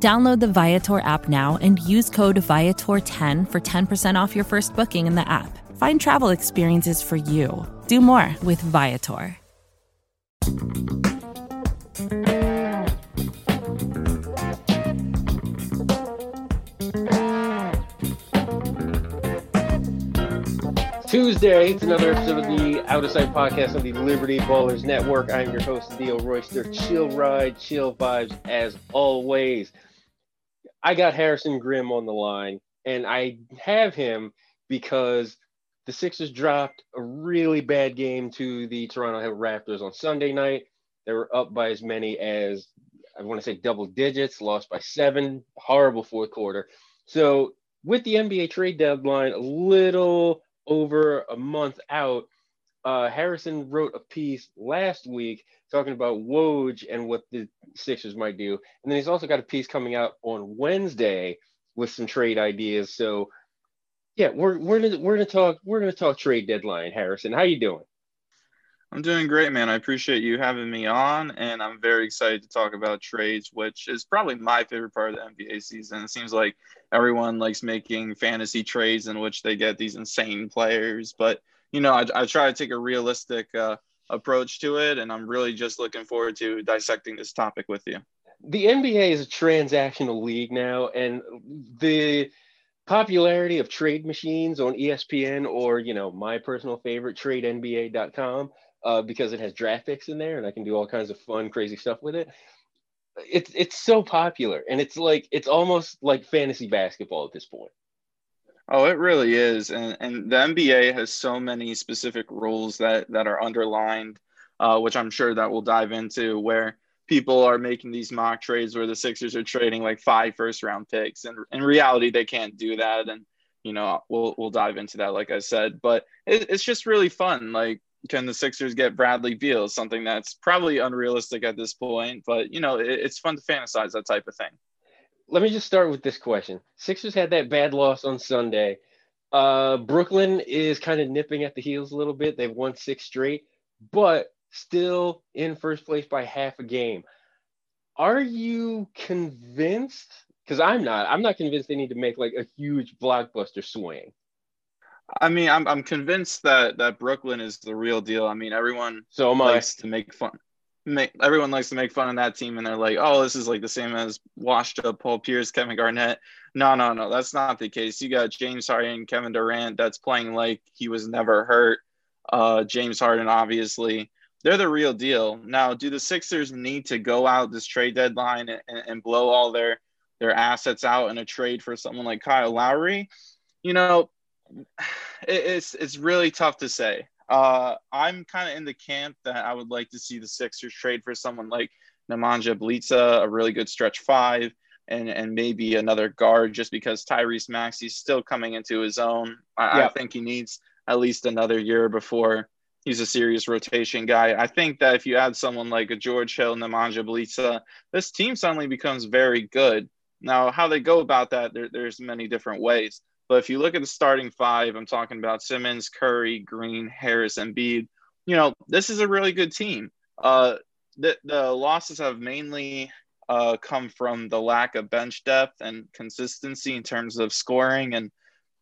Download the Viator app now and use code Viator10 for 10% off your first booking in the app. Find travel experiences for you. Do more with Viator. Tuesday, it's another episode of the Out of Sight podcast on the Liberty Ballers Network. I'm your host, Theo Royster. Chill ride, chill vibes as always. I got Harrison Grimm on the line, and I have him because the Sixers dropped a really bad game to the Toronto Raptors on Sunday night. They were up by as many as I want to say double digits, lost by seven. Horrible fourth quarter. So, with the NBA trade deadline a little over a month out, uh, Harrison wrote a piece last week talking about Woj and what the Sixers might do. And then he's also got a piece coming out on Wednesday with some trade ideas. So yeah, we're we're gonna we're gonna talk we're gonna talk trade deadline, Harrison. How you doing? I'm doing great, man. I appreciate you having me on, and I'm very excited to talk about trades, which is probably my favorite part of the NBA season. It seems like everyone likes making fantasy trades in which they get these insane players, but you know, I, I try to take a realistic uh, approach to it, and I'm really just looking forward to dissecting this topic with you. The NBA is a transactional league now, and the popularity of trade machines on ESPN or you know my personal favorite TradeNBA.com uh, because it has draft picks in there, and I can do all kinds of fun, crazy stuff with it. It's it's so popular, and it's like it's almost like fantasy basketball at this point. Oh, it really is, and and the NBA has so many specific rules that that are underlined, uh, which I'm sure that we'll dive into, where people are making these mock trades where the Sixers are trading like five first round picks, and in reality they can't do that, and you know we'll we'll dive into that, like I said, but it, it's just really fun. Like, can the Sixers get Bradley Beal? Something that's probably unrealistic at this point, but you know it, it's fun to fantasize that type of thing let me just start with this question. Sixers had that bad loss on Sunday. Uh, Brooklyn is kind of nipping at the heels a little bit. They've won six straight, but still in first place by half a game. Are you convinced? Because I'm not. I'm not convinced they need to make like a huge blockbuster swing. I mean, I'm I'm convinced that that Brooklyn is the real deal. I mean, everyone so likes to make fun make everyone likes to make fun of that team and they're like, oh, this is like the same as washed up Paul Pierce, Kevin Garnett. No, no, no, that's not the case. You got James Harden, Kevin Durant that's playing like he was never hurt. Uh, James Harden, obviously, they're the real deal. Now, do the Sixers need to go out this trade deadline and, and blow all their their assets out in a trade for someone like Kyle Lowry? You know, it's it's really tough to say. Uh, I'm kind of in the camp that I would like to see the Sixers trade for someone like Nemanja Bjelica, a really good stretch five, and and maybe another guard just because Tyrese Maxey's still coming into his own. I, I think he needs at least another year before he's a serious rotation guy. I think that if you add someone like a George Hill, Nemanja Bjelica, this team suddenly becomes very good. Now, how they go about that, there, there's many different ways. But if you look at the starting five, I'm talking about Simmons, Curry, Green, Harris, and Embiid. You know, this is a really good team. Uh, the, the losses have mainly uh, come from the lack of bench depth and consistency in terms of scoring and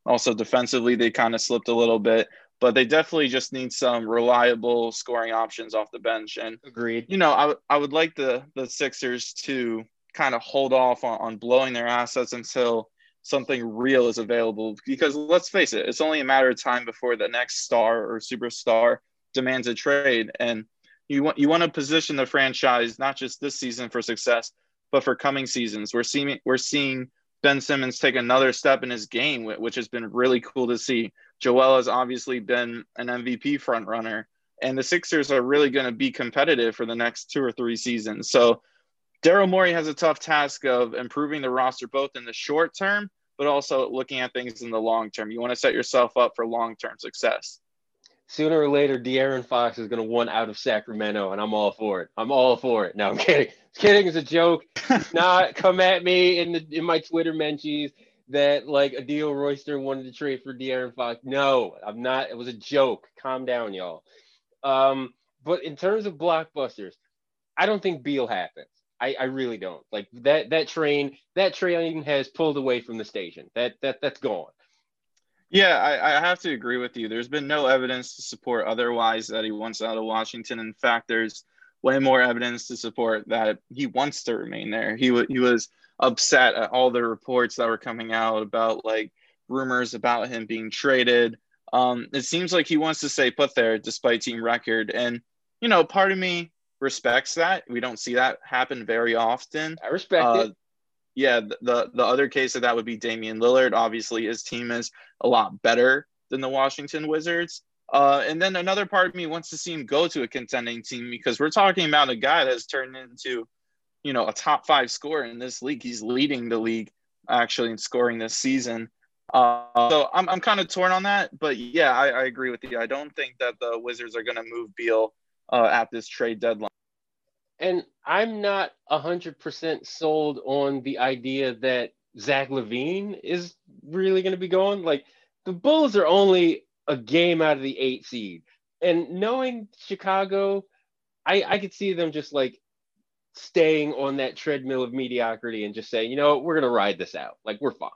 also defensively they kind of slipped a little bit but they definitely just need some reliable scoring options off the bench and agreed you know I, w- I would like the the sixers to kind of hold off on, on blowing their assets until something real is available. Because let's face it, it's only a matter of time before the next star or superstar demands a trade. And you want you want to position the franchise not just this season for success, but for coming seasons. We're seeing we're seeing Ben Simmons take another step in his game, which has been really cool to see. Joel has obviously been an MVP front runner, and the Sixers are really going to be competitive for the next two or three seasons. So Daryl Morey has a tough task of improving the roster both in the short term but also looking at things in the long term. You want to set yourself up for long term success. Sooner or later, De'Aaron Fox is going to want out of Sacramento, and I'm all for it. I'm all for it. No, I'm kidding. kidding. It's a joke. Not come at me in the in my Twitter mentions that like Adil Royster wanted to trade for De'Aaron Fox. No, I'm not. It was a joke. Calm down, y'all. Um, but in terms of blockbusters, I don't think Beal happens. I, I really don't. Like that that train that train has pulled away from the station. That that that's gone. Yeah, I, I have to agree with you. There's been no evidence to support otherwise that he wants out of Washington. In fact, there's way more evidence to support that he wants to remain there. He w- he was upset at all the reports that were coming out about like rumors about him being traded. Um, it seems like he wants to stay put there despite team record, and you know, part of me respects that. We don't see that happen very often. I respect uh, it. Yeah, the the other case of that would be Damian Lillard. Obviously, his team is a lot better than the Washington Wizards. Uh, and then another part of me wants to see him go to a contending team because we're talking about a guy that's turned into, you know, a top five scorer in this league. He's leading the league actually in scoring this season. Uh, so I'm, I'm kind of torn on that, but yeah, I, I agree with you. I don't think that the Wizards are going to move Beal uh, at this trade deadline. And I'm not 100% sold on the idea that Zach LaVine is really going to be going. Like, the Bulls are only a game out of the eight seed. And knowing Chicago, I, I could see them just like staying on that treadmill of mediocrity and just saying, you know, we're going to ride this out. Like, we're fine.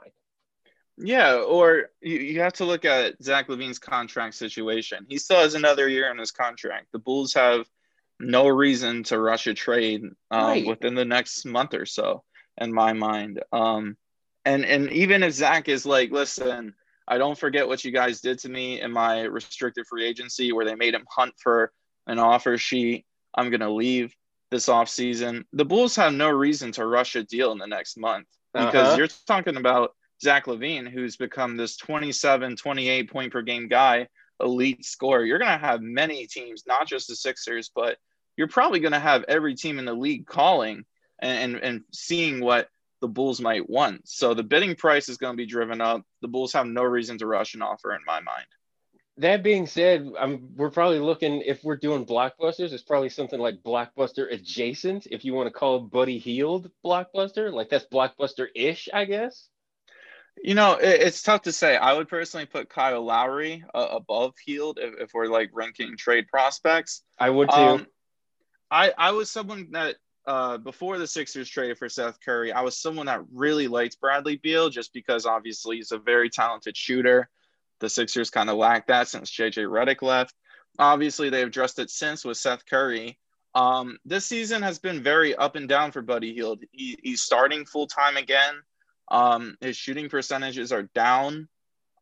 Yeah, or you, you have to look at Zach LaVine's contract situation. He still has another year in his contract. The Bulls have no reason to rush a trade um, right. within the next month or so, in my mind. Um, and and even if Zach is like, listen, I don't forget what you guys did to me in my restricted free agency, where they made him hunt for an offer sheet. I'm gonna leave this offseason. The Bulls have no reason to rush a deal in the next month because uh-huh. you're talking about Zach LaVine, who's become this 27, 28 point per game guy, elite scorer. You're going to have many teams, not just the Sixers, but you're probably going to have every team in the league calling and, and, and seeing what the Bulls might want. So the bidding price is going to be driven up. The Bulls have no reason to rush an offer in my mind. That being said, I'm, we're probably looking, if we're doing blockbusters, it's probably something like blockbuster adjacent, if you want to call Buddy Hield blockbuster. Like that's blockbuster ish, I guess. You know, it, it's tough to say. I would personally put Kyle Lowry uh, above Hield if, if, we're like ranking trade prospects. I would too. Um, I I was someone that uh, before the Sixers traded for Seth Curry, I was someone that really liked Bradley Beal just because obviously he's a very talented shooter. The Sixers kind of lacked that since JJ Redick left. Obviously, they've addressed it since with Seth Curry. Um, this season has been very up and down for Buddy Hield. He, he's starting full time again. Um, his shooting percentages are down.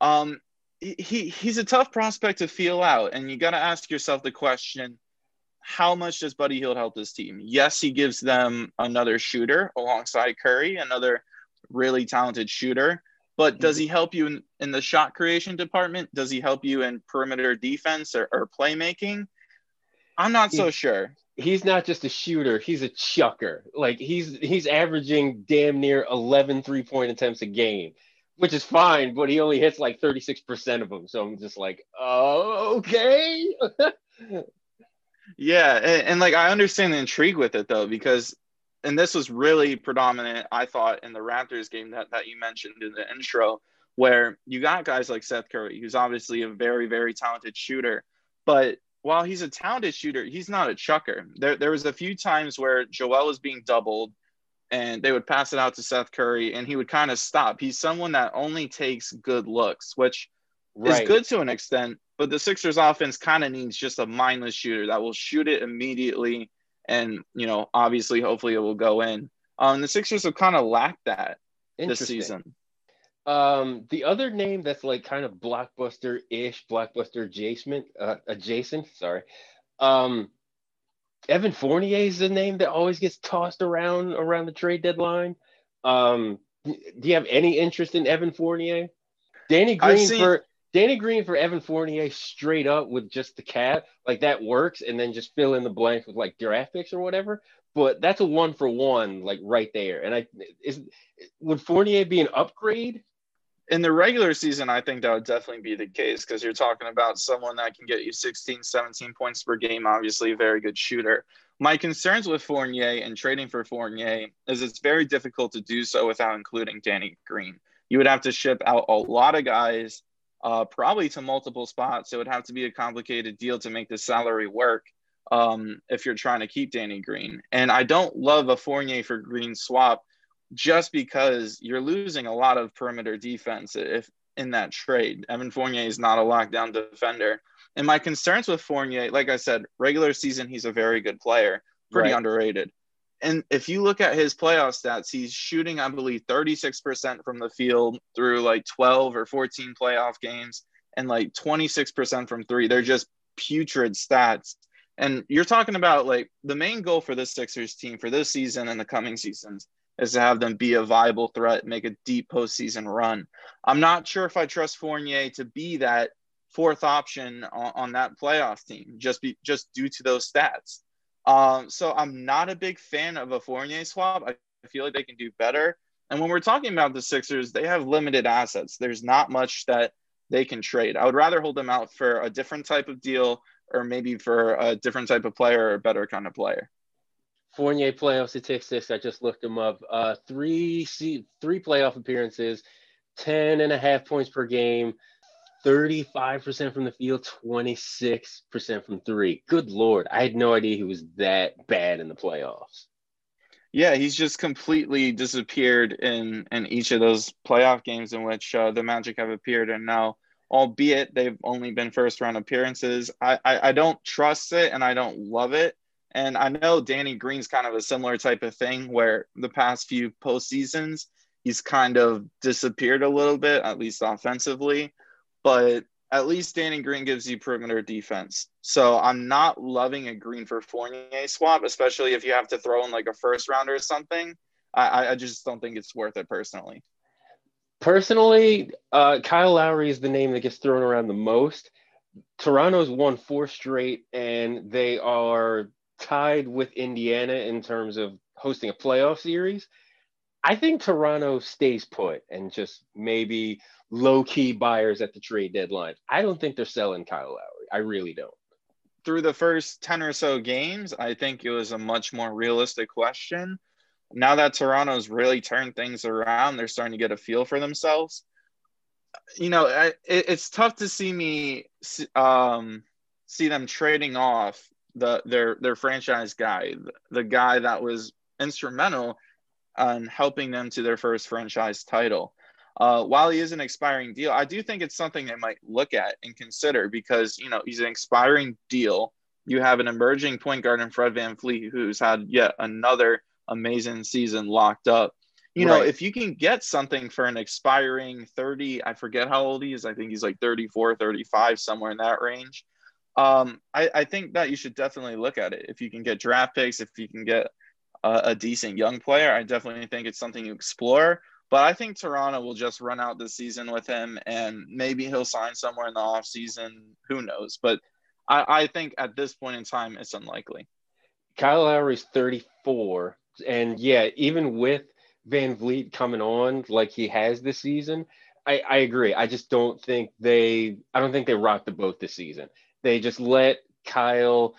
Um, he, he's a tough prospect to feel out, and you got to ask yourself the question: How much does Buddy Hield help this team? Yes, he gives them another shooter alongside Curry, another really talented shooter. But does he help you in, in the shot creation department? Does he help you in perimeter defense or, or playmaking? I'm not so sure he's not just a shooter, he's a chucker. Like he's he's averaging damn near 11 three-point attempts a game, which is fine, but he only hits like 36% of them. So I'm just like, oh, okay. yeah, and, and like I understand the intrigue with it though, because and this was really predominant, I thought, in the Raptors game that, that you mentioned in the intro, where you got guys like Seth Curry, who's obviously a very, very talented shooter, but while he's a talented shooter, he's not a chucker. There, there was a few times where Joel was being doubled and they would pass it out to Seth Curry and he would kind of stop. He's someone that only takes good looks, which right. is good to an extent, but the Sixers offense kind of needs just a mindless shooter that will shoot it immediately and, you know, obviously hopefully it will go in. Um, the Sixers have kind of lacked that this season. Um, the other name that's like kind of blockbuster-ish, blockbuster adjacent, uh, adjacent. Sorry, um, Evan Fournier is the name that always gets tossed around around the trade deadline. Um, do you have any interest in Evan Fournier? Danny Green seen... for Danny Green for Evan Fournier straight up with just the cap, like that works, and then just fill in the blanks with like draft picks or whatever. But that's a one for one, like right there. And I is would Fournier be an upgrade in the regular season, I think that would definitely be the case because you're talking about someone that can get you 16, 17 points per game, obviously, a very good shooter. My concerns with Fournier and trading for Fournier is it's very difficult to do so without including Danny Green. You would have to ship out a lot of guys, uh, probably to multiple spots. It would have to be a complicated deal to make the salary work um, if you're trying to keep Danny Green. And I don't love a Fournier for Green swap just because you're losing a lot of perimeter defense if in that trade. Evan Fournier is not a lockdown defender. And my concerns with Fournier, like I said, regular season, he's a very good player, pretty right. underrated. And if you look at his playoff stats, he's shooting, I believe, 36% from the field through like 12 or 14 playoff games and like 26% from three. They're just putrid stats. And you're talking about like the main goal for this Sixers team for this season and the coming seasons is to have them be a viable threat, make a deep postseason run. I'm not sure if I trust Fournier to be that fourth option on, on that playoff team, just be just due to those stats. Um, so I'm not a big fan of a Fournier swap. I feel like they can do better. And when we're talking about the Sixers, they have limited assets. There's not much that they can trade. I would rather hold them out for a different type of deal or maybe for a different type of player or a better kind of player. Fournier playoff statistics. I just looked them up. Uh, three three playoff appearances, 10 and a half points per game, 35% from the field, 26% from three. Good Lord. I had no idea he was that bad in the playoffs. Yeah, he's just completely disappeared in, in each of those playoff games in which uh, the Magic have appeared. And now, albeit they've only been first round appearances, I, I, I don't trust it and I don't love it and I know Danny Green's kind of a similar type of thing where the past few postseasons, he's kind of disappeared a little bit, at least offensively. But at least Danny Green gives you perimeter defense. So I'm not loving a Green for Fournier swap, especially if you have to throw in like a first rounder or something. I, I just don't think it's worth it personally. Personally, uh, Kyle Lowry is the name that gets thrown around the most. Toronto's won four straight, and they are tied with Indiana in terms of hosting a playoff series. I think Toronto stays put and just maybe low key buyers at the trade deadline. I don't think they're selling Kyle Lowry. I really don't. Through the first 10 or so games, I think it was a much more realistic question. Now that Toronto's really turned things around, they're starting to get a feel for themselves. You know, I, it, it's tough to see me um, see them trading off the their their franchise guy, the guy that was instrumental on helping them to their first franchise title. Uh, while he is an expiring deal, I do think it's something they might look at and consider because you know he's an expiring deal. You have an emerging point guard in Fred Van VanVleet who's had yet another amazing season locked up. You know, right. if you can get something for an expiring 30, I forget how old he is. I think he's like 34, 35, somewhere in that range. Um, I, I think that you should definitely look at it. If you can get draft picks, if you can get a, a decent young player, I definitely think it's something you explore. But I think Toronto will just run out this season with him, and maybe he'll sign somewhere in the off season. Who knows? But I, I think at this point in time, it's unlikely. Kyle Lowry's 34, and yeah, even with VanVleet coming on like he has this season, I, I agree. I just don't think they. I don't think they rocked the boat this season. They just let Kyle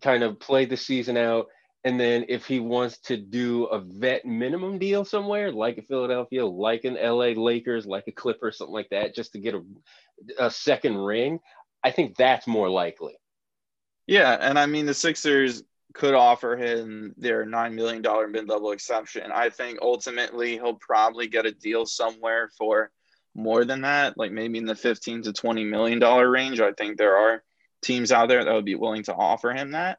kind of play the season out. And then if he wants to do a vet minimum deal somewhere, like a Philadelphia, like an LA Lakers, like a Clipper, something like that, just to get a, a second ring, I think that's more likely. Yeah. And I mean, the Sixers could offer him their $9 million mid level exception. I think ultimately he'll probably get a deal somewhere for more than that, like maybe in the 15 to $20 million range. I think there are teams out there that would be willing to offer him that.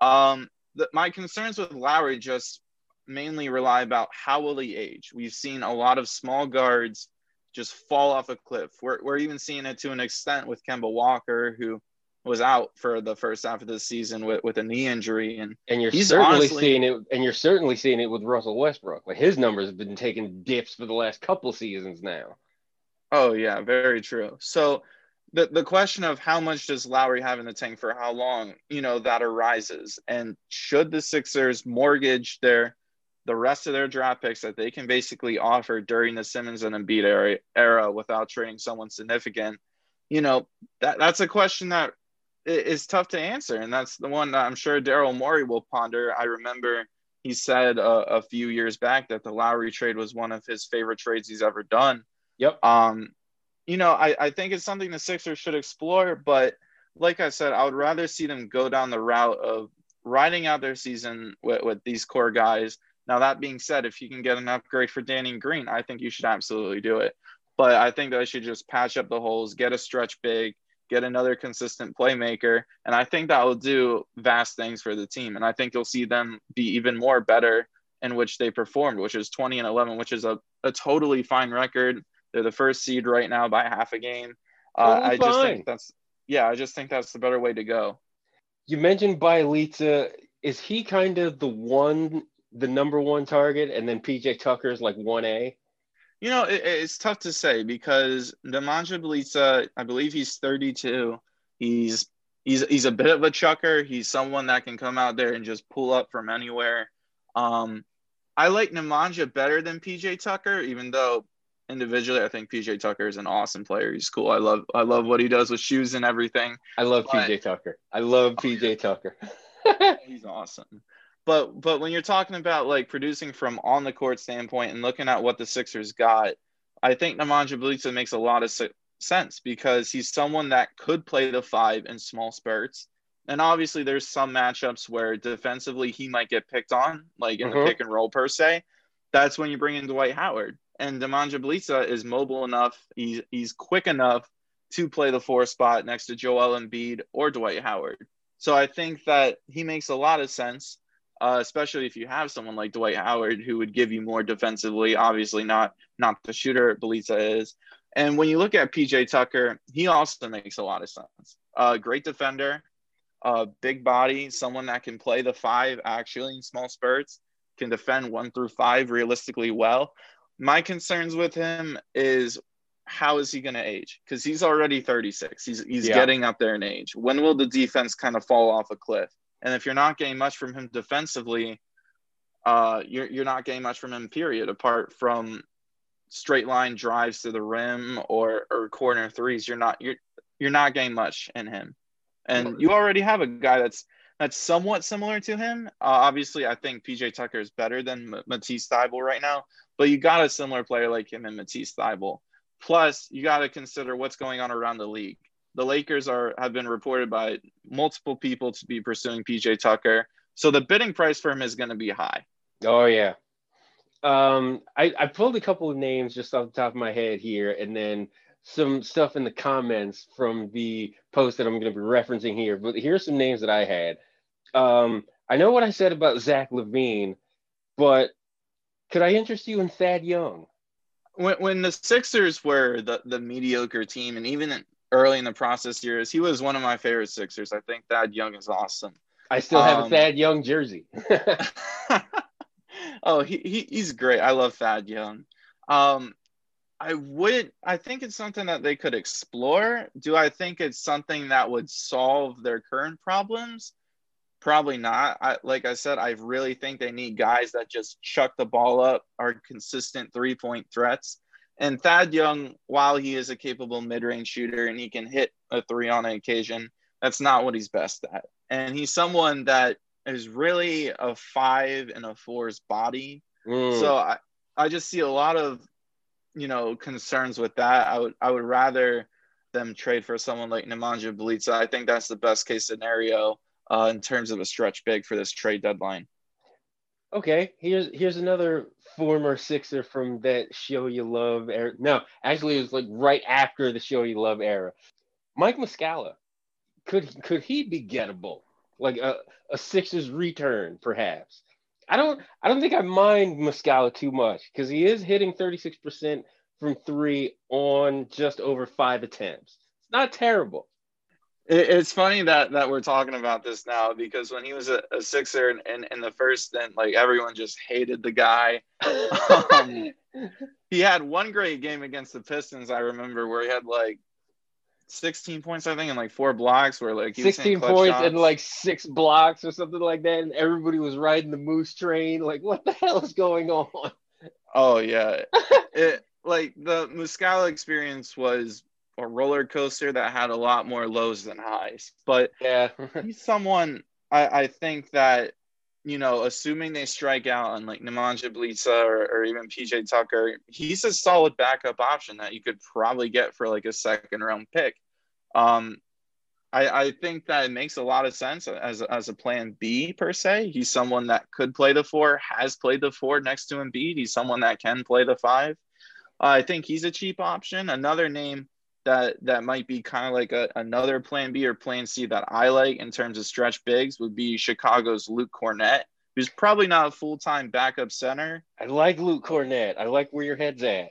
Um, the, my concerns with Lowry just mainly rely about how will he age. We've seen a lot of small guards just fall off a cliff. We're, we're even seeing it to an extent with Kemba Walker, who was out for the first half of the season with, with a knee injury. And and you're certainly honestly, seeing it and you're certainly seeing it with Russell Westbrook. Like his numbers have been taking dips for the last couple seasons now. Oh yeah, very true. So the, the question of how much does Lowry have in the tank for how long, you know, that arises. And should the Sixers mortgage their the rest of their draft picks that they can basically offer during the Simmons and Embiid era, era without trading someone significant, you know, that that's a question that is tough to answer, and that's the one that I'm sure Daryl Morey will ponder. I remember he said a, a few years back that the Lowry trade was one of his favorite trades he's ever done. Yep. Um, you know, I, I think it's something the Sixers should explore, but like I said, I would rather see them go down the route of riding out their season with, with these core guys. Now, that being said, if you can get an upgrade for Danny Green, I think you should absolutely do it. But I think they should just patch up the holes, get a stretch big, get another consistent playmaker. And I think that will do vast things for the team. And I think you'll see them be even more better in which they performed, which is 20 and 11, which is a, a totally fine record. They're the first seed right now by half a game. Uh, I just think that's yeah, I just think that's the better way to go. You mentioned Bjelica. Is he kind of the one, the number one target, and then PJ Tucker is like one A? You know, it, it's tough to say because Nemanja Bjelica, I believe he's 32. He's he's he's a bit of a chucker. He's someone that can come out there and just pull up from anywhere. Um, I like Nemanja better than PJ Tucker, even though individually, I think PJ Tucker is an awesome player. He's cool. I love I love what he does with shoes and everything. I love but, PJ Tucker. I love PJ Tucker. he's awesome. But but when you're talking about like producing from on the court standpoint and looking at what the Sixers got, I think Nemanja Bjelica makes a lot of sense because he's someone that could play the five in small spurts. And obviously, there's some matchups where defensively he might get picked on, like in mm-hmm. the pick and roll per se. That's when you bring in Dwight Howard and Nemanja Bjelica is mobile enough. He's he's quick enough to play the four spot next to Joel Embiid or Dwight Howard. So I think that he makes a lot of sense, uh, especially if you have someone like Dwight Howard who would give you more defensively. Obviously, not not the shooter Bjelica is. And when you look at PJ Tucker, he also makes a lot of sense. Uh, great defender, uh, big body, someone that can play the five actually in small spurts, can defend one through five realistically well my concerns with him is how is he going to age? Because he's already 36. He's he's yeah. getting up there in age. When will the defense kind of fall off a cliff? And if you're not getting much from him defensively, uh, you're you're not getting much from him. Period. Apart from straight line drives to the rim or or corner threes, you're not you're you're not getting much in him. And you already have a guy that's that's somewhat similar to him. Uh, obviously, I think PJ Tucker is better than Matisse Thybulle right now, but you got a similar player like him in Matisse Thybulle. Plus, you got to consider what's going on around the league. The Lakers are have been reported by multiple people to be pursuing PJ Tucker, so the bidding price for him is going to be high. Oh yeah. Um, I, I pulled a couple of names just off the top of my head here, and then some stuff in the comments from the post that I'm going to be referencing here. But here's some names that I had. Um, I know what I said about Zach LaVine, but could I interest you in Thad Young? When, when the Sixers were the, the mediocre team, and even early in the process years, he was one of my favorite Sixers. I think Thad Young is awesome. I still have um, a Thad Young jersey. oh, he, he, he's great. I love Thad Young. Um, I would I think it's something that they could explore. Do I think it's something that would solve their current problems? Probably not. I, like I said, I really think they need guys that just chuck the ball up, are consistent three point threats. And Thad Young, while he is a capable mid range shooter and he can hit a three on an occasion, that's not what he's best at. And he's someone that is really a five and a four's body. Mm. So I, I just see a lot of, you know, concerns with that. I would I would rather them trade for someone like Nemanja Bjelica. I think that's the best case scenario uh, in terms of a stretch big for this trade deadline. Okay, here's here's another former Sixer from that show you love era. No, actually, it was like right after the show you love era. Mike Muscala, could could he be gettable? Like a, a Sixers return, perhaps. I don't I don't think I mind Muscala too much because he is hitting 36% from three on just over five attempts. It's not terrible it's funny that that we're talking about this now because when he was a, a Sixer in, in, in, the first stint, like everyone just hated the guy. Um, he had one great game against the Pistons, I remember, where he had like 16 points, I think, and like four blocks. Where like 16 points shots. and like six blocks or something like that, and everybody was riding the moose train. Like, what the hell is going on? Oh yeah, it like the Muscala experience was a roller coaster that had a lot more lows than highs. But yeah, he's someone I, I think that you know, assuming they strike out on like Nemanja Bjelica or, or even PJ Tucker, he's a solid backup option that you could probably get for like a second round pick. Um, I, I think that it makes a lot of sense as, as a plan B per se. He's someone that could play the four, has played the four next to Embiid. He's someone that can play the five. Uh, I think he's a cheap option. Another name that that might be kind of like a, another plan B or plan C that I like in terms of stretch bigs would be Chicago's Luke Kornet, who's probably not a full time backup center. I like Luke Kornet. I like where your head's at.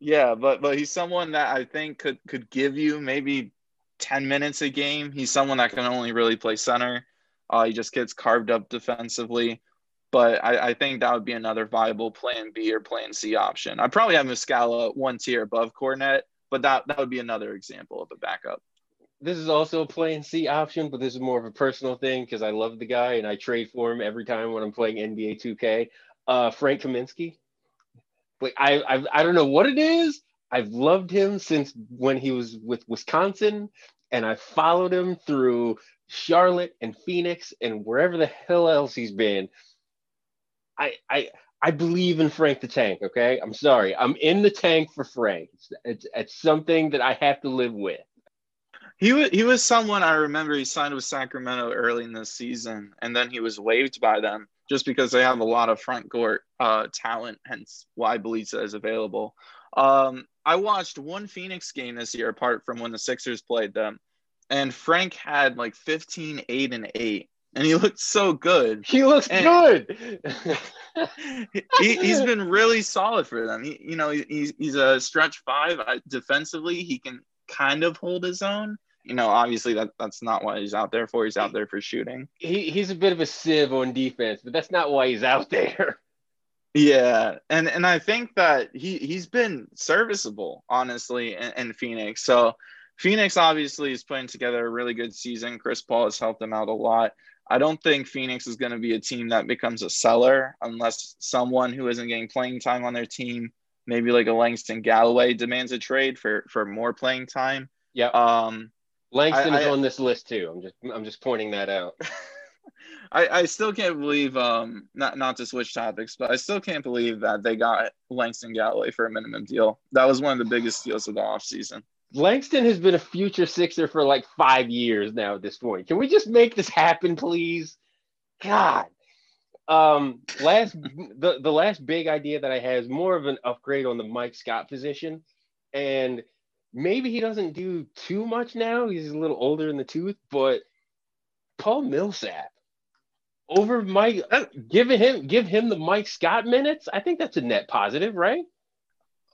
Yeah, but but he's someone that I think could could give you maybe 10 minutes a game. He's someone that can only really play center. Uh, he just gets carved up defensively. But I, I, think that would be another viable plan B or plan C option. I probably have Muscala one tier above Kornet, but that that would be another example of a backup. This is also a plan C option, but this is more of a personal thing because I love the guy and I trade for him every time when I'm playing NBA 2K. Uh, Frank Kaminsky. Like I, I I don't know what it is. I've loved him since when he was with Wisconsin, and I followed him through Charlotte and Phoenix and wherever the hell else he's been. I I I believe in Frank the Tank. Okay, I'm sorry, I'm in the tank for Frank. It's, it's, it's something that I have to live with. He was he was someone I remember he signed with Sacramento early in the season, and then he was waived by them just because they have a lot of front court uh, talent, hence why Bjelica is available. Um, I watched one Phoenix game this year, apart from when the Sixers played them, and Frank had like 15, 8, and 8 and he looked so good. He looks and good. he, has been really solid for them. He, you know, he's, he's a stretch five. defensively, he can kind of hold his own. You know, obviously that that's not what he's out there for. He's out there for shooting. He, he's a bit of a sieve on defense, but that's not why he's out there. Yeah, and and I think that he he's been serviceable, honestly, in, in Phoenix. So Phoenix obviously is putting together a really good season. Chris Paul has helped them out a lot. I don't think Phoenix is going to be a team that becomes a seller unless someone who isn't getting playing time on their team, maybe like a Langston Galloway, demands a trade for for more playing time. Yeah. Um, Langston I, is I, on this list too. I'm just I'm just pointing that out. I, I still can't believe um not not to switch topics, but I still can't believe that they got Langston Galloway for a minimum deal. That was one of the biggest deals of the offseason. Langston has been a future Sixer for like five years now at this point. Can we just make this happen, please? God. Um, last the, the last big idea that I had is more of an upgrade on the Mike Scott position. And maybe he doesn't do too much now. He's a little older in the tooth, but Paul Millsap over Mike giving him give him the Mike Scott minutes. I think that's a net positive, right?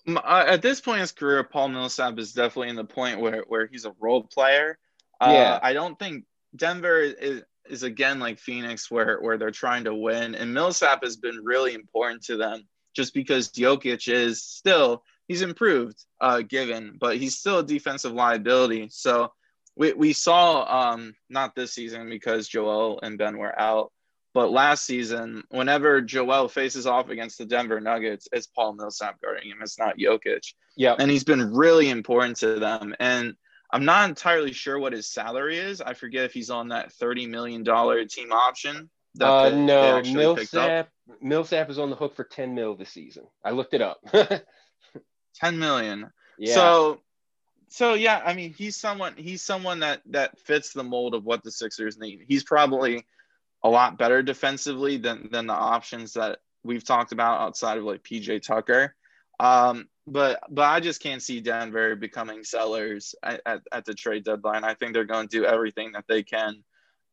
At this point in his career, Paul Millsap is definitely in the point where, where he's a role player. Uh, yeah, I don't think Denver is, is again like Phoenix, where where they're trying to win, and Millsap has been really important to them just because Jokic is still he's improved, uh, given, but he's still a defensive liability. So we we saw um not this season because Joel and Ben were out, but last season, whenever Joel faces off against the Denver Nuggets, it's Paul Millsap guarding him. It's not Jokic. Yeah. And he's been really important to them. And I'm not entirely sure what his salary is. I forget if he's on that $30 million team option. That uh, they, no, they Millsap, Millsap is on the hook for 10 mil this season. I looked it up. 10 million. Yeah. So so yeah, I mean, he's someone he's someone that that fits the mold of what the Sixers need. He's probably a lot better defensively than than the options that we've talked about outside of like PJ Tucker. Um, but but I just can't see Denver becoming sellers at, at, at, the trade deadline. I think they're going to do everything that they can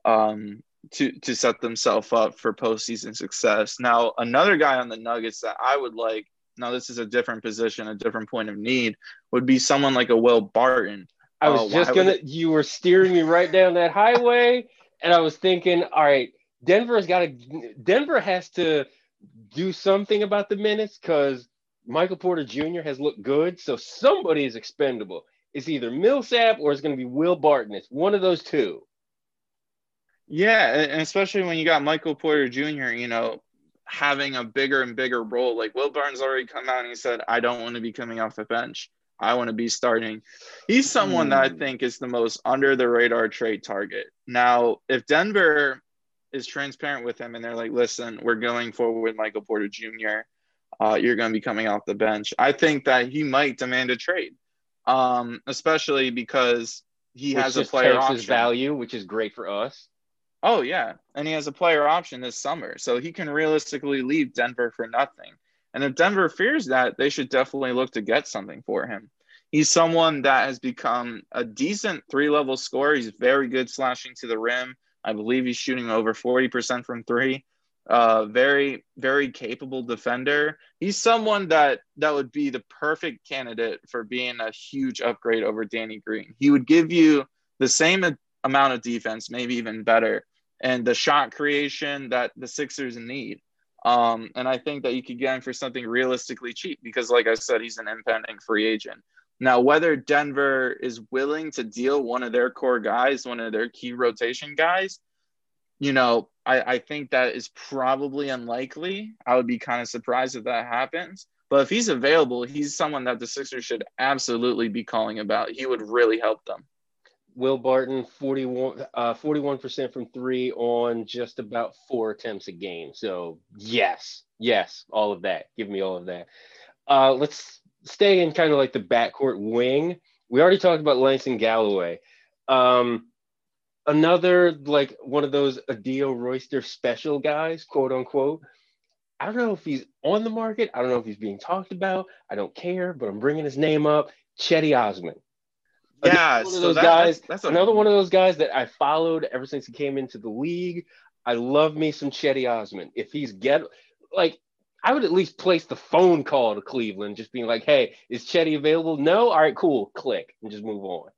um, to to set themselves up for postseason success. Now, another guy on the Nuggets that I would like. Now, this is a different position, a different point of need. Would be someone like a Will Barton. I was uh, just gonna. You were steering me right down that highway, and I was thinking, all right, Denver's got to Denver has to do something about the minutes because Michael Porter Jr. has looked good, so somebody is expendable. it's either Millsap or it's going to be Will Barton. It's one of those two. Yeah, and especially when you got Michael Porter Jr., you know, having a bigger and bigger role. Like Will Barton's already come out and he said, I don't want to be coming off the bench. I want to be starting. He's someone that I hmm. think is the most under the radar trade target. Now, if Denver is transparent with him and they're like, listen, we're going forward with Michael Porter Jr., uh, you're going to be coming off the bench. I think that he might demand a trade, um, especially because he which has a player option. His value, which is great for us. Oh yeah, and he has a player option this summer, so he can realistically leave Denver for nothing. And if Denver fears that, they should definitely look to get something for him. He's someone that has become a decent three-level scorer. He's very good slashing to the rim. I believe he's shooting over 40% from three. Uh, very, very capable defender. He's someone that that would be the perfect candidate for being a huge upgrade over Danny Green. He would give you the same amount of defense, maybe even better, and the shot creation that the Sixers need. Um, and I think that you could get him for something realistically cheap because, like I said, he's an impending free agent. Now, whether Denver is willing to deal one of their core guys, one of their key rotation guys, you know, I, I think that is probably unlikely. I would be kind of surprised if that happens. But if he's available, he's someone that the Sixers should absolutely be calling about. He would really help them. Will Barton, 41, uh, 41% from three on just about four attempts a game. So, yes, yes, all of that. Give me all of that. Uh, let's stay in kind of like the backcourt wing. We already talked about Langston Galloway. Um, another, like one of those Adio Royster special guys, quote unquote. I don't know if he's on the market. I don't know if he's being talked about. I don't care, but I'm bringing his name up. Cedi Osman. Yeah, one of those that, guys. That's, that's a... another one of those guys that I followed ever since he came into the league. I love me some Cedi Osman. If he's get like, I would at least place the phone call to Cleveland, just being like, "Hey, is Cedi available?" No. All right, cool. Click and just move on.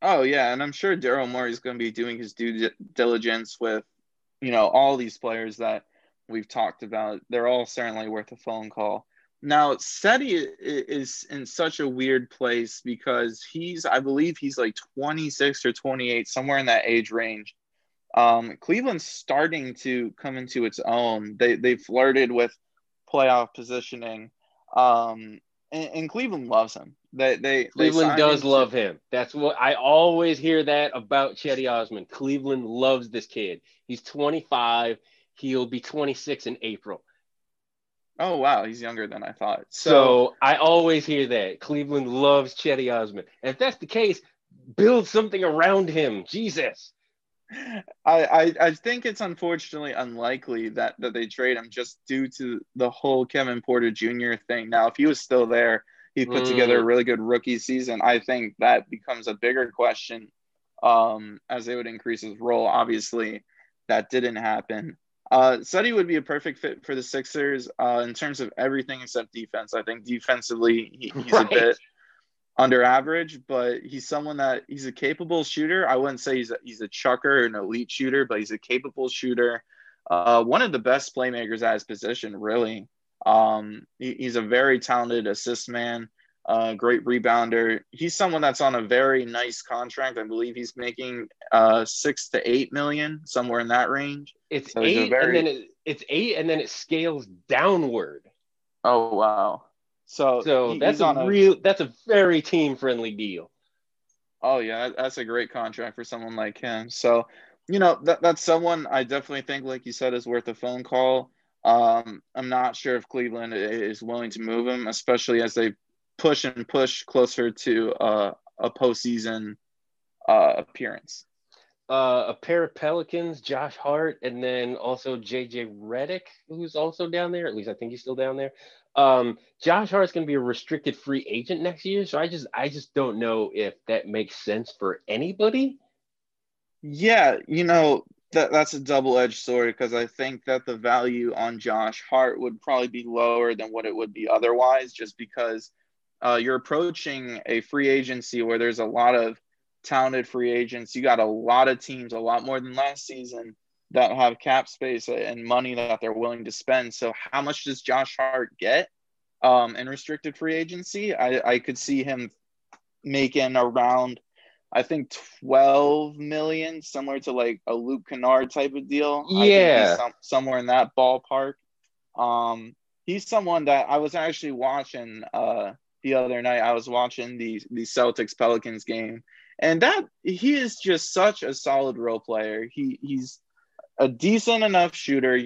Oh yeah, and I'm sure Daryl Morey is going to be doing his due diligence with, you know, all these players that we've talked about. They're all certainly worth a phone call. Now, Cedi is in such a weird place because he's, I believe he's like 26 or 28, somewhere in that age range. Um, Cleveland's starting to come into its own. They they flirted with playoff positioning, um, and, and Cleveland loves him. They they Cleveland they does him love him. That's what I always hear that about Cedi Osman. Cleveland loves this kid. He's 25. He'll be 26 in April. Oh wow, he's younger than I thought. So, so I always hear that Cleveland loves Cedi Osman. and if that's the case, build something around him. Jesus. I, I, I think it's unfortunately unlikely that that they trade him just due to the whole Kevin Porter Jr. thing. Now, if he was still there, he put mm. together a really good rookie season. I think that becomes a bigger question um, as they would increase his role. Obviously, that didn't happen. Uh, Cedi would be a perfect fit for the Sixers uh, in terms of everything except defense. I think defensively he, he's right. a bit under average, but he's someone that he's a capable shooter. I wouldn't say he's a, he's a chucker, an elite shooter, but he's a capable shooter. Uh, one of the best playmakers at his position, really. Um, he, he's a very talented assist man uh, great rebounder. He's someone that's on a very nice contract. I believe he's making uh, six to eight million, somewhere in that range. It's so eight, very... and then it, it's eight, and then it scales downward. Oh wow! So so he, that's a, a real that's a very team friendly deal. Oh yeah, that's a great contract for someone like him. So you know that that's someone I definitely think, like you said, is worth a phone call. Um, I'm not sure if Cleveland is willing to move him, especially as they push and push closer to uh, a postseason uh, appearance. Uh, a pair of Pelicans, Josh Hart, and then also JJ Redick, who's also down there. At least I think he's still down there. Um, Josh Hart's going to be a restricted free agent next year, so I just I just don't know if that makes sense for anybody. Yeah, you know that that's a double edged sword because I think that the value on Josh Hart would probably be lower than what it would be otherwise, just because uh, you're approaching a free agency where there's a lot of talented free agents. You got a lot of teams, a lot more than last season, that have cap space and money that they're willing to spend. So, how much does Josh Hart get um, in restricted free agency? I, I could see him making around I think 12 million, similar to like a Luke Kennard type of deal. Yeah. Some, somewhere in that ballpark. Um, he's someone that I was actually watching uh, the other night. I was watching the, the Celtics Pelicans game, and that he is just such a solid role player. He He's a decent enough shooter.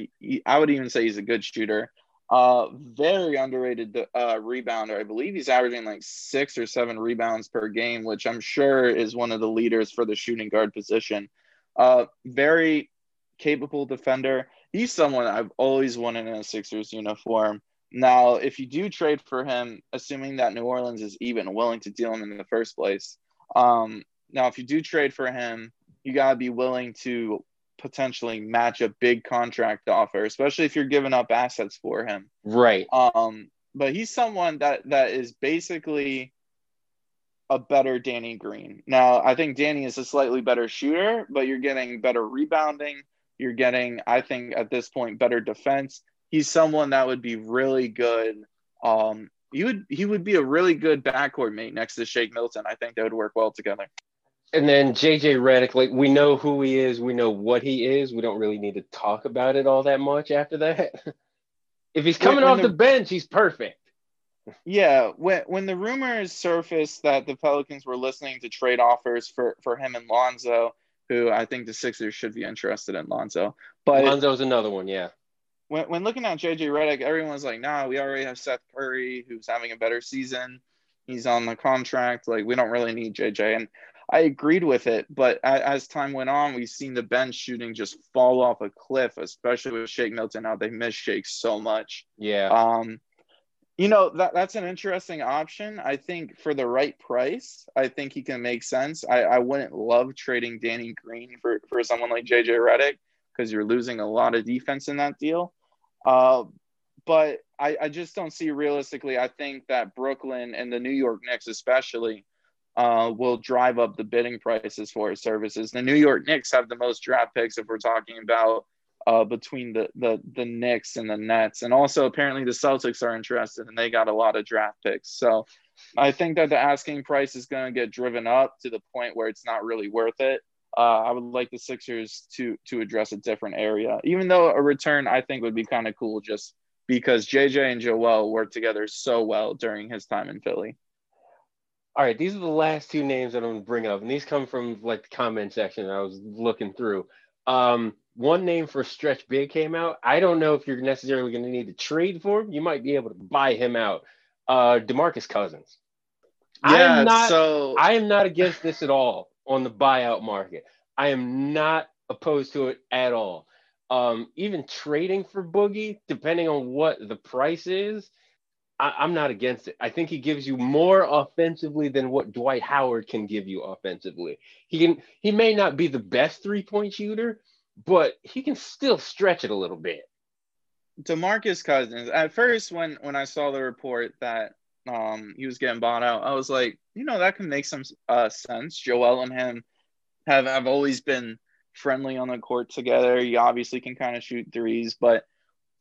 I would even say he's a good shooter. Uh, very underrated uh, rebounder. I believe he's averaging like six or seven rebounds per game, which I'm sure is one of the leaders for the shooting guard position. Uh, very capable defender. He's someone I've always wanted in a Sixers uniform. Now, if you do trade for him, assuming that New Orleans is even willing to deal him in the first place, um, now if you do trade for him, you gotta be willing to potentially match a big contract offer, especially if you're giving up assets for him. Right. Um, but he's someone that that is basically a better Danny Green. Now, I think Danny is a slightly better shooter, but you're getting better rebounding. You're getting, I think, at this point, better defense. He's someone that would be really good. Um, he would he would be a really good backcourt mate next to Shake Milton. I think they would work well together. And then JJ Redick, like we know who he is, we know what he is. We don't really need to talk about it all that much after that. if he's coming when, when off the, the bench, he's perfect. Yeah, when when the rumors surfaced that the Pelicans were listening to trade offers for for him and Lonzo, who I think the Sixers should be interested in Lonzo. But Lonzo's another one, yeah. When when looking at JJ Redick, everyone's like, "Nah, we already have Seth Curry, who's having a better season. He's on the contract. Like, we don't really need JJ." And I agreed with it, but as time went on, we've seen the bench shooting just fall off a cliff, especially with Shake Milton. How they miss Shake so much. Yeah. Um, you know that that's an interesting option. I think for the right price, I think he can make sense. I, I wouldn't love trading Danny Green for for someone like JJ Redick because you're losing a lot of defense in that deal. Uh, but I, I just don't see realistically. I think that Brooklyn and the New York Knicks, especially, uh, will drive up the bidding prices for his services. The New York Knicks have the most draft picks if we're talking about uh, between the, the the Knicks and the Nets, and also apparently the Celtics are interested and they got a lot of draft picks. So I think that the asking price is going to get driven up to the point where it's not really worth it. Uh, I would like the Sixers to to address a different area, even though a return I think would be kind of cool, just because JJ and Joel worked together so well during his time in Philly all right, these are the last two names that I'm gonna bring up, and these come from like the comment section that I was looking through. Um, one name for stretch big came out. I don't know if you're necessarily going to need to trade for him. You might be able to buy him out. Uh, Demarcus Cousins. Yeah, I am not, so I am not against this at all on the buyout market. I am not opposed to it at all. Um, even trading for Boogie, depending on what the price is, I, am not against it. I think he gives you more offensively than what Dwight Howard can give you offensively. He can he may not be the best three point shooter, but he can still stretch it a little bit. Demarcus Cousins. At first, when when I saw the report that um he was getting bought out, I was like, you know, that can make some uh, sense. Joel and him have have always been friendly on the court together. He obviously can kind of shoot threes, but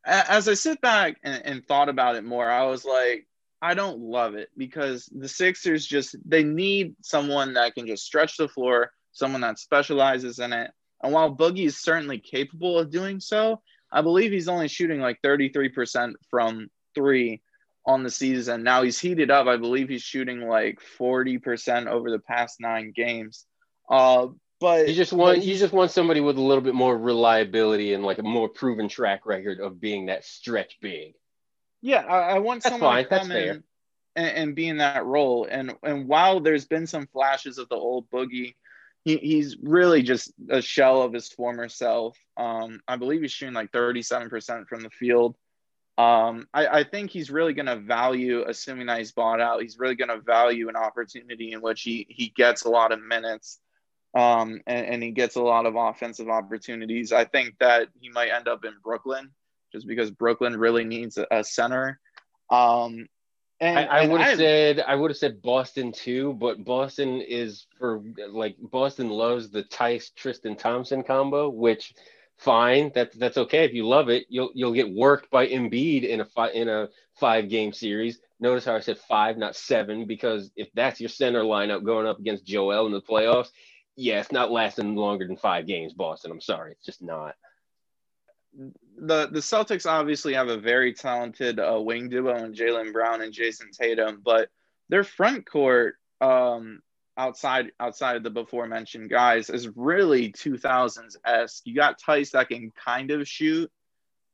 as I sit back and, and thought about it more, I was like, I don't love it because the Sixers just they need someone that can just stretch the floor, someone that specializes in it. And while Boogie is certainly capable of doing so, I believe he's only shooting like 33% from three on the season. Now he's heated up. I believe he's shooting like 40% over the past nine games. Uh, but you just want you just want somebody with a little bit more reliability and like a more proven track record of being that stretch big. Yeah, I, I want That's someone fine. to come That's in and, and, be in that role. And and while there's been some flashes of the old boogie, he, he's really just a shell of his former self. Um, I believe he's shooting like 37% from the field. Um, I, I think he's really going to value, assuming that he's bought out, he's really going to value an opportunity in which he he gets a lot of minutes um, and, and, he gets a lot of offensive opportunities. I think that he might end up in Brooklyn just because Brooklyn really needs a, a center. Um, and, I, I would have said I would have said Boston too, but Boston is for like Boston loves the Theis Tristan Thompson combo, which fine, that's that's okay if you love it. You'll you'll get worked by Embiid in a fi- in a five game series. Notice how I said five, not seven, because if that's your center lineup going up against Joel in the playoffs, yeah, it's not lasting longer than five games, Boston. I'm sorry, it's just not. The the Celtics obviously have a very talented uh, wing duo in Jaylen Brown and Jayson Tatum, but their front court um, outside outside of the before mentioned guys is really 2000s esque. You got Theis that can kind of shoot.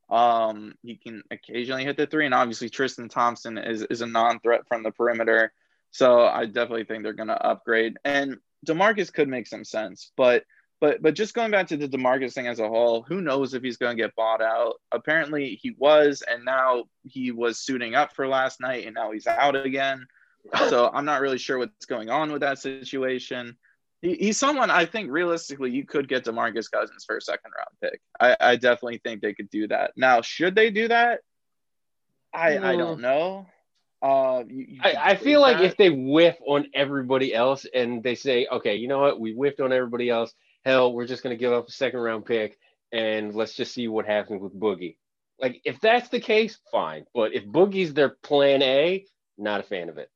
Um, he can occasionally hit the three, and obviously Tristan Thompson is is a non threat from the perimeter. So I definitely think they're going to upgrade. And Demarcus could make some sense, but but but just going back to the Demarcus thing as a whole, who knows if he's going to get bought out? Apparently he was, and now he was suiting up for last night, and now he's out again. So I'm not really sure what's going on with that situation. He, he's someone I think realistically you could get Demarcus Cousins for a second round pick. I, I definitely think they could do that. Now, should they do that? I I don't know. Uh, you, you I, I feel like if they whiff on everybody else and they say, okay, you know what, we whiffed on everybody else. Hell, we're just going to give up a second round pick and let's just see what happens with Boogie. Like, if that's the case, fine. But if Boogie's their plan A, not a fan of it.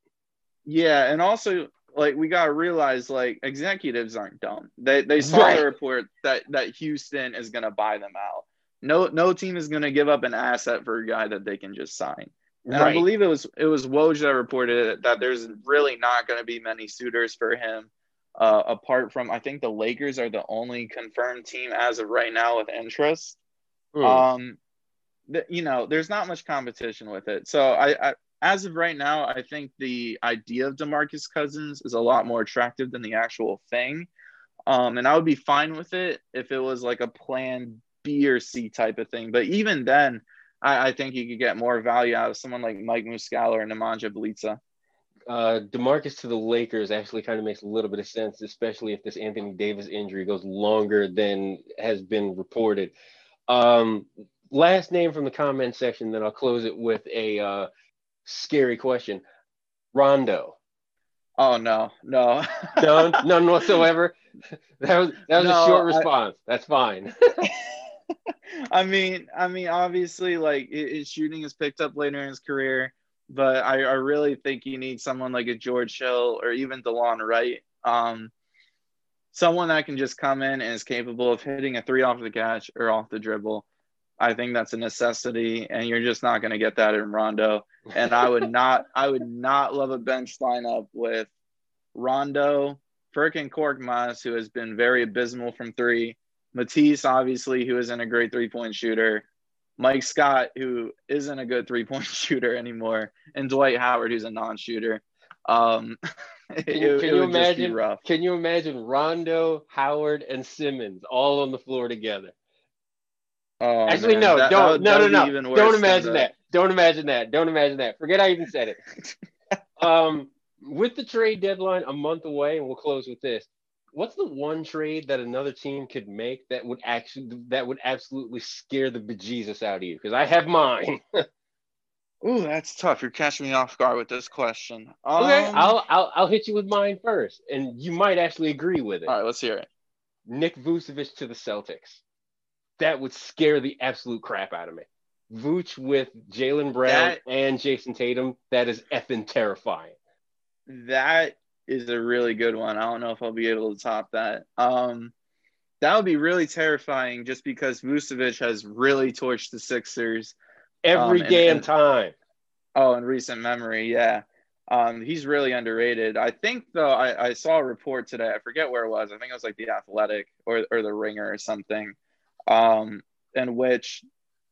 Yeah, and also like we gotta realize like executives aren't dumb. They they saw right. the report that that Houston is gonna buy them out. No no team is gonna give up an asset for a guy that they can just sign. And right. I believe it was it was Woj that reported that there's really not going to be many suitors for him, uh, apart from I think the Lakers are the only confirmed team as of right now with interest. Mm. Um, th- you know, there's not much competition with it. So I, I, as of right now, I think the idea of Demarcus Cousins is a lot more attractive than the actual thing. Um, and I would be fine with it if it was like a plan B or C type of thing. But even then, I, I think you could get more value out of someone like Mike Muscala or Nemanja Bjelica. Uh, Demarcus to the Lakers actually kind of makes a little bit of sense, especially if this Anthony Davis injury goes longer than has been reported. Um, last name from the comment section, then I'll close it with a uh, scary question. Rondo. Oh no, no, none, none whatsoever. That was that was no, a short response. I, That's fine. I mean, I mean, obviously, like his shooting has picked up later in his career, but I, I really think you need someone like a George Hill or even DeLon Wright, um, someone that can just come in and is capable of hitting a three off the catch or off the dribble. I think that's a necessity, and you're just not going to get that in Rondo. And I would not, I would not love a bench lineup with Rondo, Furkan Korkmaz, who has been very abysmal from three, Matisse, obviously, who isn't a great three point shooter, Mike Scott, who isn't a good three point shooter anymore, and Dwight Howard, who's a non shooter. Um, can, it, can it you imagine? Can you imagine Rondo, Howard, and Simmons all on the floor together? Oh, Actually, man. no, that, don't, that, no, no, no, don't imagine that. Don't imagine that. Don't imagine that. Forget I even said it. um, with the trade deadline a month away, and we'll close with this what's the one trade that another team could make that would actually that would absolutely scare the bejesus out of you? Because I have mine. Ooh, that's tough. You're catching me off guard with this question. Um, okay, I'll, I'll I'll hit you with mine first, and you might actually agree with it. All right, let's hear it. Nick Vucevic to the Celtics. That would scare the absolute crap out of me. Vooch with Jaylen Brown that, and Jayson Tatum. That is effing terrifying. That is a really good one. I don't know if I'll be able to top that. Um, that would be really terrifying just because Vucevic has really torched the Sixers every um, damn and, time. Oh, in recent memory, yeah. Um, he's really underrated. I think though I, I saw a report today. I forget where it was. I think it was like the Athletic or or the Ringer or something, um, in which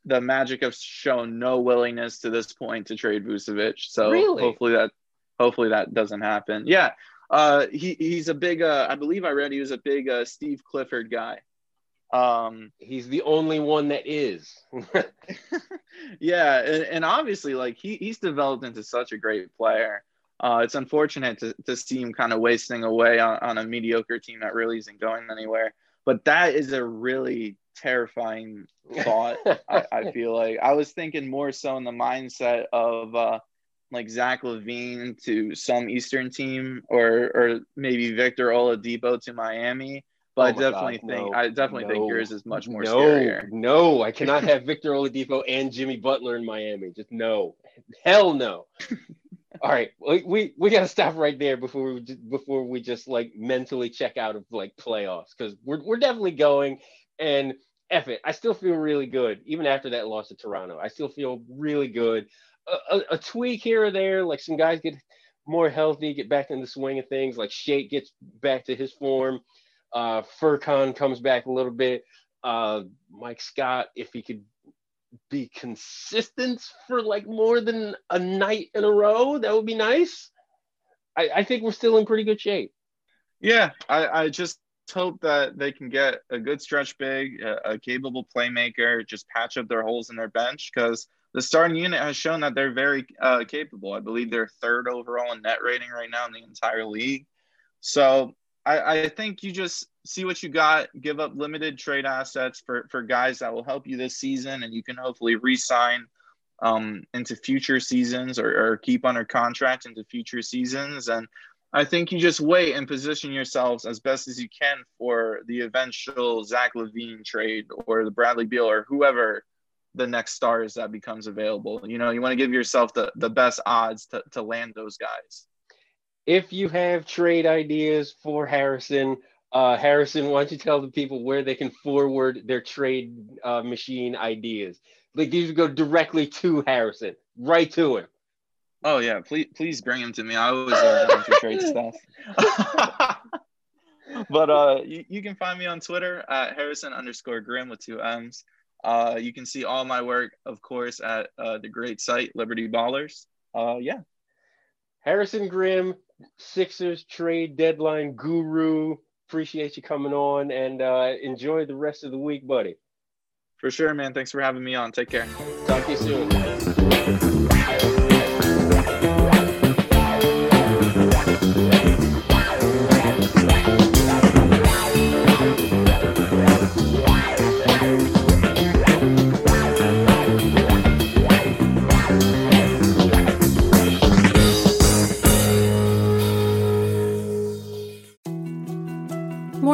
the Magic have shown no willingness to this point to trade Vucevic. So really? hopefully that hopefully that doesn't happen. Yeah, uh, he he's a big. Uh, I believe I read he was a big uh, Steve Clifford guy. Um, he's the only one that is. yeah, and, and, obviously, like he he's developed into such a great player. Uh, it's unfortunate to, to see him kind of wasting away on, on a mediocre team that really isn't going anywhere. But that is a really terrifying thought. I, I, feel like I was thinking more so in the mindset of uh, like Zach LaVine to some Eastern team, or or maybe Victor Oladipo to Miami. But oh I definitely God, think no, I definitely no, think yours is much more no, scarier. No, I cannot have Victor Oladipo and Jimmy Butler in Miami. Just no, hell no. All right, we we got to stop right there before we before we just like mentally check out of like playoffs because we're we're definitely going and F it. I still feel really good even after that loss to Toronto. I still feel really good. A, a, tweak here or there, like some guys get more healthy, get back in the swing of things. Like Shake gets back to his form. Uh, Furkan comes back a little bit. Uh, Mike Scott, if he could be consistent for like more than a night in a row, that would be nice. I, I think we're still in pretty good shape. Yeah, I, I just hope that they can get a good stretch big, a, a capable playmaker, just patch up their holes in their bench because the starting unit has shown that they're very uh, capable. I believe they're third overall in net rating right now in the entire league. So I, I think you just see what you got, give up limited trade assets for, for guys that will help you this season, and you can hopefully re sign um, into future seasons or, or keep under contract into future seasons. And I think you just wait and position yourselves as best as you can for the eventual Zach LaVine trade or the Bradley Beal or whoever the next stars that becomes available. You know, you want to give yourself the, the best odds to, to land those guys if you have trade ideas for Harrison, uh, Harrison, why don't you tell the people where they can forward their trade uh, machine ideas? Like these go directly to Harrison, right to him. Oh yeah, please please bring him to me. I always love to trade stuff. but uh, you, you can find me on Twitter at Harrison underscore Grimm with two M's. Uh, you can see all my work, of course, at uh, the great site Liberty Ballers. Uh, yeah. Harrison Grimm, Sixers trade deadline guru. Appreciate you coming on and uh, enjoy the rest of the week, buddy. For sure, man. Thanks for having me on. Take care. Talk to you soon.